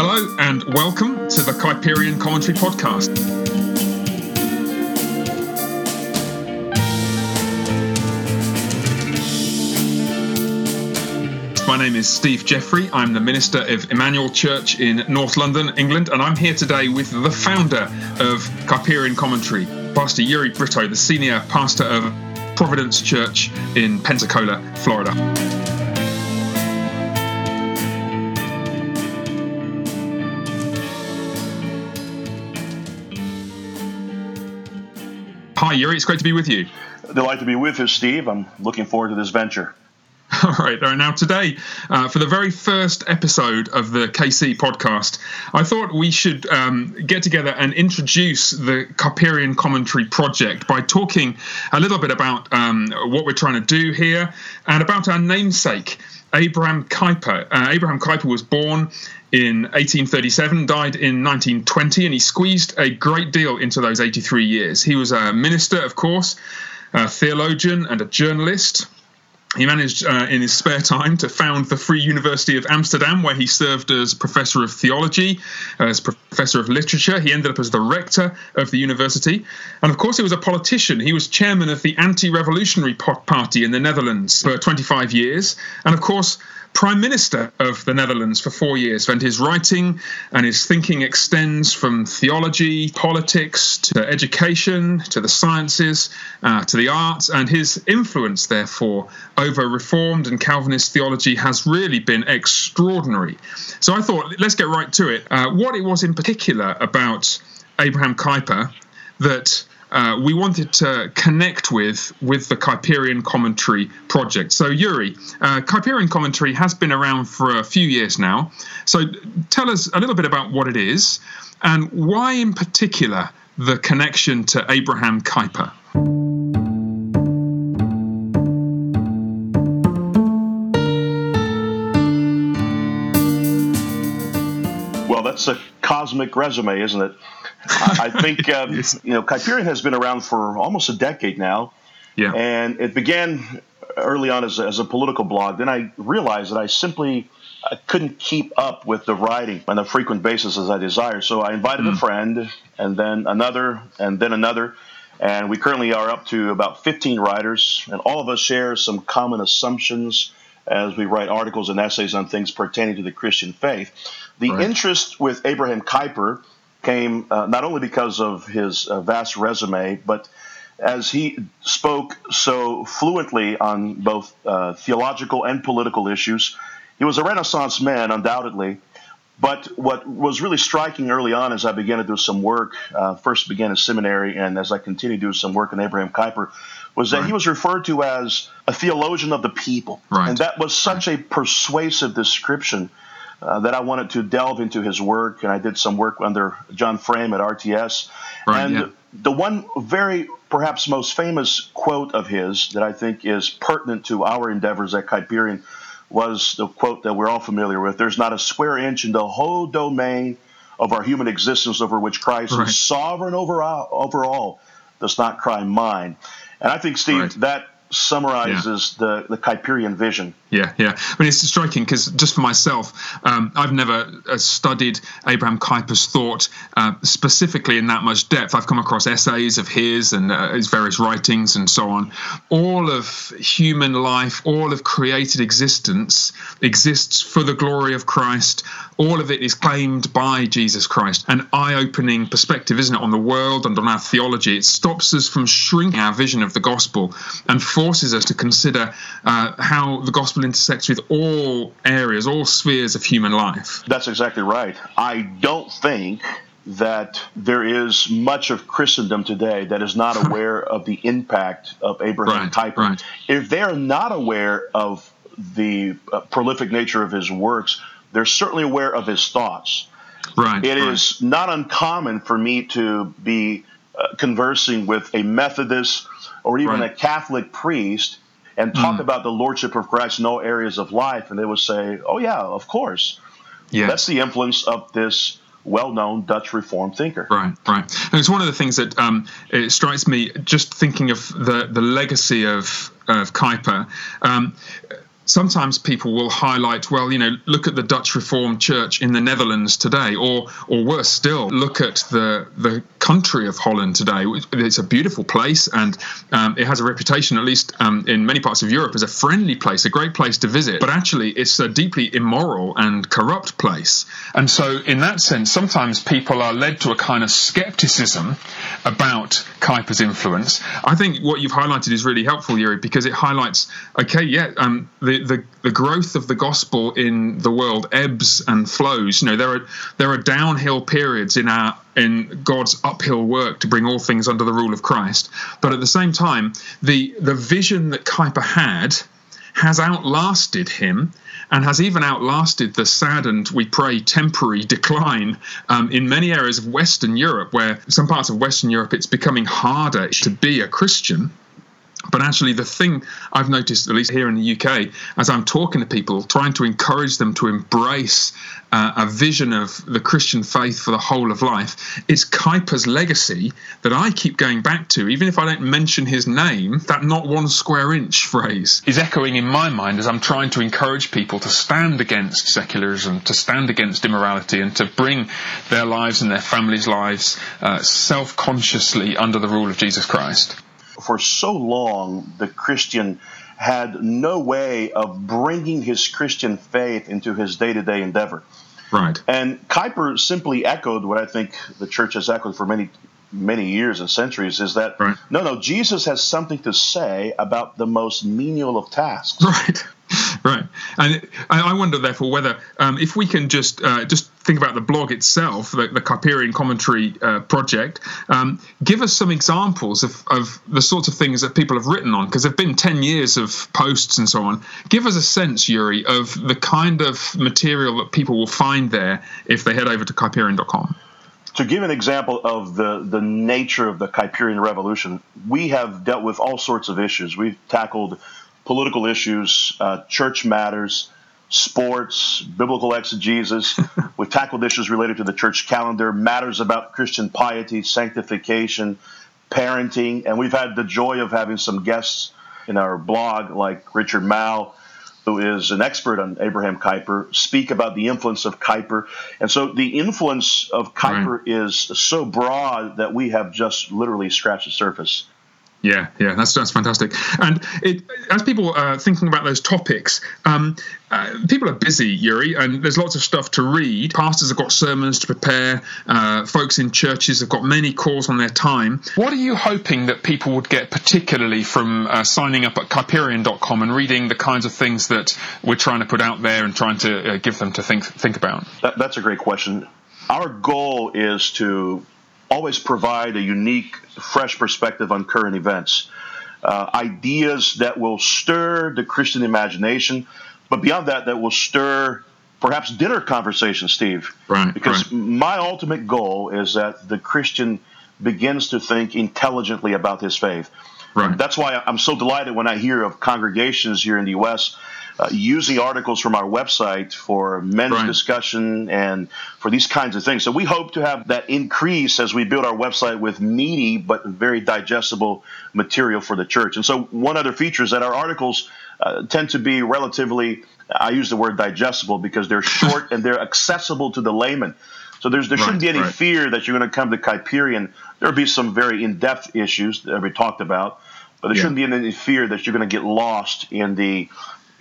Hello and welcome to the Kuyperian Commentary Podcast. My name is Steve Jeffery. I'm the minister of Emmanuel Church in North London, England, and I'm here today with the founder of Kuyperian Commentary, Pastor Uri Brito, the senior pastor of Providence Church in Pensacola, Florida. Hi, Uri. It's great to be with you. Delight to be with you, Steve. I'm looking forward to this venture. All right. Now, today, uh, for the very first episode of the KC podcast, I thought we should um, get together and introduce the Kuyperian Commentary Project by talking a little bit about um, what we're trying to do here and about our namesake, Abraham Kuyper. Uh, Abraham Kuyper was born in 1837, died in 1920, and he squeezed a great deal into those 83 years. He was a minister, of course, a theologian, and a journalist. He managed uh, in his spare time to found the Free University of Amsterdam, where he served as professor of theology, as professor of literature. He ended up as the rector of the university. And of course, he was a politician. He was chairman of the Anti Revolutionary Party in the Netherlands for 25 years. And of course, Prime Minister of the Netherlands for four years, and his writing and his thinking extends from theology, politics, to education, to the sciences, uh, to the arts, and his influence, therefore, over Reformed and Calvinist theology has really been extraordinary. So I thought, let's get right to it. Uh, what it was in particular about Abraham Kuyper that uh, we wanted to connect with with the Kuyperian Commentary project. So, Uri, uh, Commentary has been around for a few years now. So, tell us a little bit about what it is and why, in particular, the connection to Abraham Kuyper. Well, that's a cosmic resume, isn't it? I think um, yes. you know Kuyperian has been around for almost a decade now. Yeah. And it began early on as a, as a political blog. Then I realized that I simply I couldn't keep up with the writing on a frequent basis as I desired. So I invited mm. a friend, and then another, and then another. And we currently are up to about 15 writers, and all of us share some common assumptions as we write articles and essays on things pertaining to the Christian faith. The right. interest with Abraham Kuyper came uh, not only because of his uh, vast resume, but as he spoke so fluently on both uh, theological and political issues. He was a Renaissance man, undoubtedly. But what was really striking early on as I began to do some work, uh, first began a seminary, and as I continued to do some work on Abraham Kuyper, was that right. he was referred to as a theologian of the people. Right. And that was such right. a persuasive description uh, that I wanted to delve into his work, and I did some work under John Frame at RTS. Right, and yeah. the one very perhaps most famous quote of his that I think is pertinent to our endeavors at Kuyperian was the quote that we're all familiar with There's not a square inch in the whole domain of our human existence over which Christ right. is sovereign over all, over all does not cry mine. And I think, Steve, right. that summarizes yeah. the, the Kuyperian vision. Yeah, yeah. I mean, it's striking because just for myself, um, I've never uh, studied Abraham Kuyper's thought uh, specifically in that much depth. I've come across essays of his and uh, his various writings and so on. All of human life, all of created existence exists for the glory of Christ. All of it is claimed by Jesus Christ. An eye opening perspective, isn't it, on the world and on our theology? It stops us from shrinking our vision of the gospel and forces us to consider uh, how the gospel intersects with all areas, all spheres of human life. That's exactly right. I don't think that there is much of Christendom today that is not aware of the impact of Abraham right, Kuyper. Right. If they're not aware of the uh, prolific nature of his works, they're certainly aware of his thoughts. Right. It right. is not uncommon for me to be uh, conversing with a Methodist or even a Catholic priest and talk mm. about the lordship of Christ in all areas of life, and they would say, "Oh yeah, of course." Yeah. That's the influence of this well-known Dutch Reformed thinker. Right, right. And it's one of the things that um, it strikes me just thinking of the the legacy of of Kuyper. Um, sometimes people will highlight, well, you know, look at the Dutch Reformed Church in the Netherlands today, or or worse still, look at the the country of Holland today. It's a beautiful place, and um, it has a reputation, at least um, in many parts of Europe, as a friendly place, a great place to visit. But actually, it's a deeply immoral and corrupt place. And so, in that sense, sometimes people are led to a kind of skepticism about Kuyper's influence. I think what you've highlighted is really helpful, Uri, because it highlights, okay, yeah, um, the, the the growth of the gospel in the world ebbs and flows. You know, there are there are downhill periods in our in God's uphill work to bring all things under the rule of Christ. But at the same time, the the vision that Kuyper had has outlasted him and has even outlasted the sad and we pray temporary decline um, in many areas of Western Europe, where some parts of Western Europe it's becoming harder to be a Christian. But actually, the thing I've noticed, at least here in the UK, as I'm talking to people, trying to encourage them to embrace uh, a vision of the Christian faith for the whole of life, it's Kuyper's legacy that I keep going back to, even if I don't mention his name. That not one square inch phrase is echoing in my mind as I'm trying to encourage people to stand against secularism, to stand against immorality, and to bring their lives and their families' lives uh, self consciously under the rule of Jesus Christ for so long, the Christian had no way of bringing his Christian faith into his day to day endeavor. Right. And Kuyper simply echoed what I think the church has echoed for many many years and centuries is that right. no no Jesus has something to say about the most menial of tasks. Right. Right, and I wonder, therefore, whether um, if we can just uh, just think about the blog itself, the, the Commentary uh, project, um, give us some examples of, of the sorts of things that people have written on, because there've been ten years of posts and so on. Give us a sense, Uri, of the kind of material that people will find there if they head over to Kuyperian.com to give an example of the, the nature of the Kuyperian Revolution, we have dealt with all sorts of issues. We've tackled political issues, uh, church matters, sports, biblical exegesis. We've tackled issues related to the church calendar, matters about Christian piety, sanctification, parenting, and we've had the joy of having some guests in our blog like Richard Mouw, who is an expert on Abraham Kuyper, speak about the influence of Kuyper. And so the influence of Kuyper right. is so broad that we have just literally scratched the surface. Yeah, yeah, that's that's fantastic. And it, as people are thinking about those topics, um, uh, people are busy, Uri, and there's lots of stuff to read. Pastors have got sermons to prepare. Uh, folks in churches have got many calls on their time. What are you hoping that people would get, particularly from uh, signing up at Kuyperian.com and reading the kinds of things that we're trying to put out there and trying to uh, give them to think think about? That, that's a great question. Our goal is to always provide a unique, fresh perspective on current events. Uh, ideas that will stir the Christian imagination, but beyond that, that will stir perhaps dinner conversation, Steve. Right. Because right. my ultimate goal is that the Christian begins to think intelligently about his faith. Right. That's why I'm so delighted when I hear of congregations here in the U.S uh, using articles from our website for men's right. discussion and for these kinds of things. So we hope to have that increase as we build our website with meaty but very digestible material for the church. And so one other feature is that our articles uh, tend to be relatively, I use the word digestible because they're short and they're accessible to the layman. So there's, there shouldn't be any right. fear that you're going to come to Kuyperian. There'll be some very in-depth issues that we talked about, but there yeah. shouldn't be any fear that you're going to get lost in the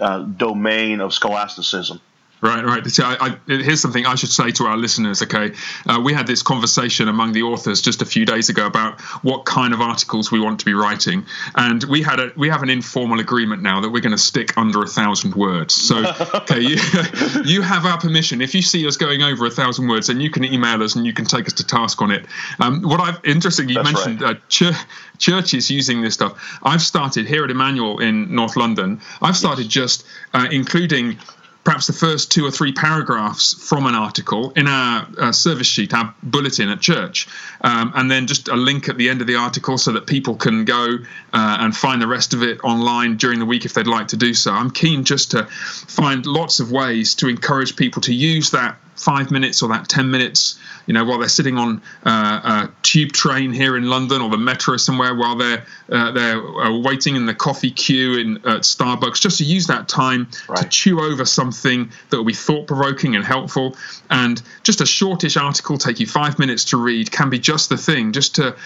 uh, domain of scholasticism. Right, right. See, I, I, here's something I should say to our listeners. Okay, uh, we had this conversation among the authors just a few days ago about what kind of articles we want to be writing, and we had a we have an informal agreement now that we're going to stick under a thousand words. So, okay, you, you have our permission. If you see us going over a thousand words, then you can email us and you can take us to task on it. Um, what I've interesting, you That's mentioned right. uh, ch- churches using this stuff. I've started here at Emmanuel in North London. I've started yes. just uh, including perhaps the first two or three paragraphs from an article in our uh, service sheet, our bulletin at church, um, and then just a link at the end of the article so that people can go uh, and find the rest of it online during the week if they'd like to do so. I'm keen just to find lots of ways to encourage people to use that five minutes or that 10 minutes, you know, while they're sitting on uh, a tube train here in London or the metro somewhere while they're uh, they're uh, waiting in the coffee queue in at Starbucks, just to use that time right. to chew over something that will be thought provoking and helpful. And just a shortish article, take you five minutes to read, can be just the thing, just to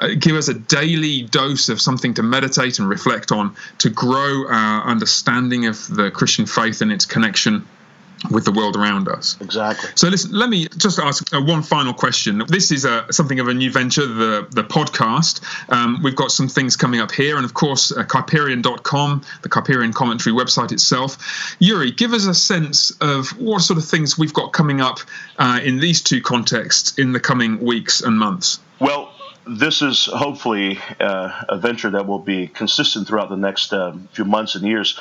uh, give us a daily dose of something to meditate and reflect on to grow our understanding of the Christian faith and its connection with the world around us. Exactly. So listen, let me just ask uh, one final question. This is a, uh, something of a new venture, the the podcast. Um, we've got some things coming up here, and of course, uh, the Kuyperian commentary website itself. Uri, give us a sense of what sort of things we've got coming up uh, in these two contexts in the coming weeks and months. Well, this is hopefully uh, a venture that will be consistent throughout the next uh, few months and years.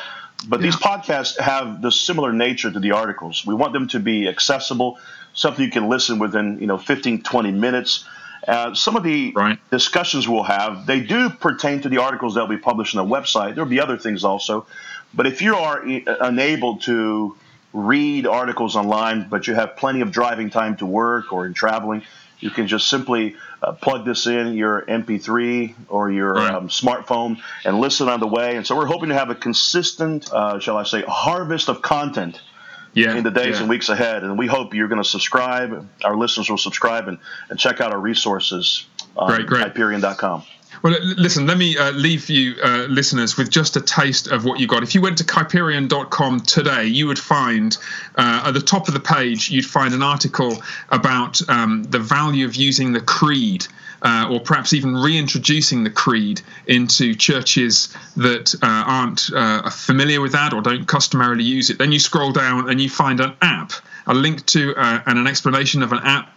But yeah. these podcasts have the similar nature to the articles. We want them to be accessible, something you can listen within, you know, 15, 20 minutes. Uh, some of the right. discussions we'll have, they do pertain to the articles that will be published on the website. There'll be other things also. But if you are unable to read articles online, but you have plenty of driving time to work or in traveling, you can just simply uh, plug this in your MP3 or your right. um, smartphone and listen on the way. And so we're hoping to have a consistent, uh, shall I say, harvest of content yeah, in the days yeah. and weeks ahead. And we hope you're going to subscribe. Our listeners will subscribe and, and check out our resources on great, great. Kuyperian.com. Well, listen, let me uh, leave you uh, listeners with just a taste of what you got. If you went to Kuyperian.com today, you would find uh, at the top of the page, you'd find an article about um, the value of using the creed. Uh, or perhaps even reintroducing the creed into churches that uh, aren't uh, familiar with that or don't customarily use it. Then you scroll down and you find an app, a link to and an explanation of an app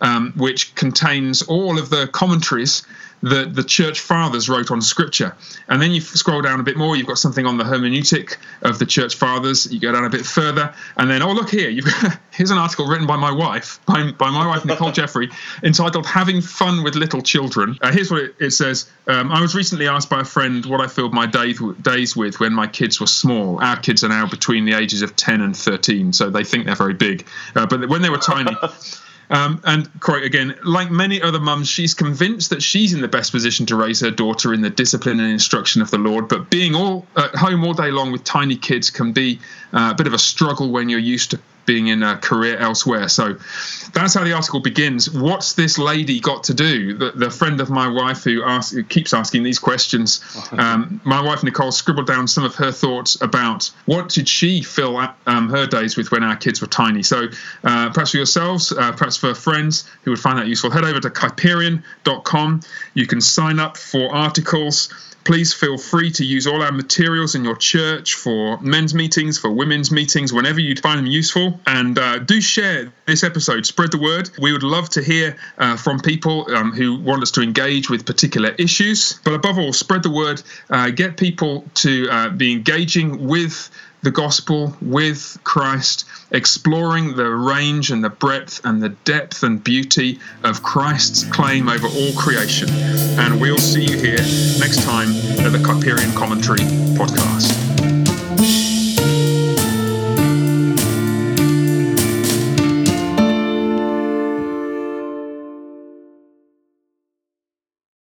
um, which contains all of the commentaries that the church fathers wrote on scripture. And then you scroll down a bit more, you've got something on the hermeneutic of the church fathers. You go down a bit further, and then, oh, look here, you've got, here's an article written by my wife, by, by my wife, Nicole Jeffery, entitled Having Fun with Little Children. Uh, here's what it, it says um, I was recently asked by a friend what I filled my day, days with when my kids were small. Our kids are now between the ages of 10 and 13, so they think they're very big. Uh, but when they were tiny, Um, and quote again, like many other mums, she's convinced that she's in the best position to raise her daughter in the discipline and instruction of the Lord. But being all at home all day long with tiny kids can be uh, a bit of a struggle when you're used to being in a career elsewhere. So that's how the article begins. What's this lady got to do? The, the friend of my wife who, asks, who keeps asking these questions, um, my wife Nicole scribbled down some of her thoughts about what did she fill um, her days with when our kids were tiny. So uh, perhaps for yourselves, uh, perhaps for friends who would find that useful, head over to kuyperian.com. You can sign up for articles Please feel free to use all our materials in your church for men's meetings, for women's meetings, whenever you find them useful. And uh, do share this episode, spread the word. We would love to hear uh, from people um, who want us to engage with particular issues. But above all, spread the word, uh, get people to uh, be engaging with the gospel with Christ, exploring the range and the breadth and the depth and beauty of Christ's claim over all creation. And we'll see you here next time at the Kuyperian Commentary podcast.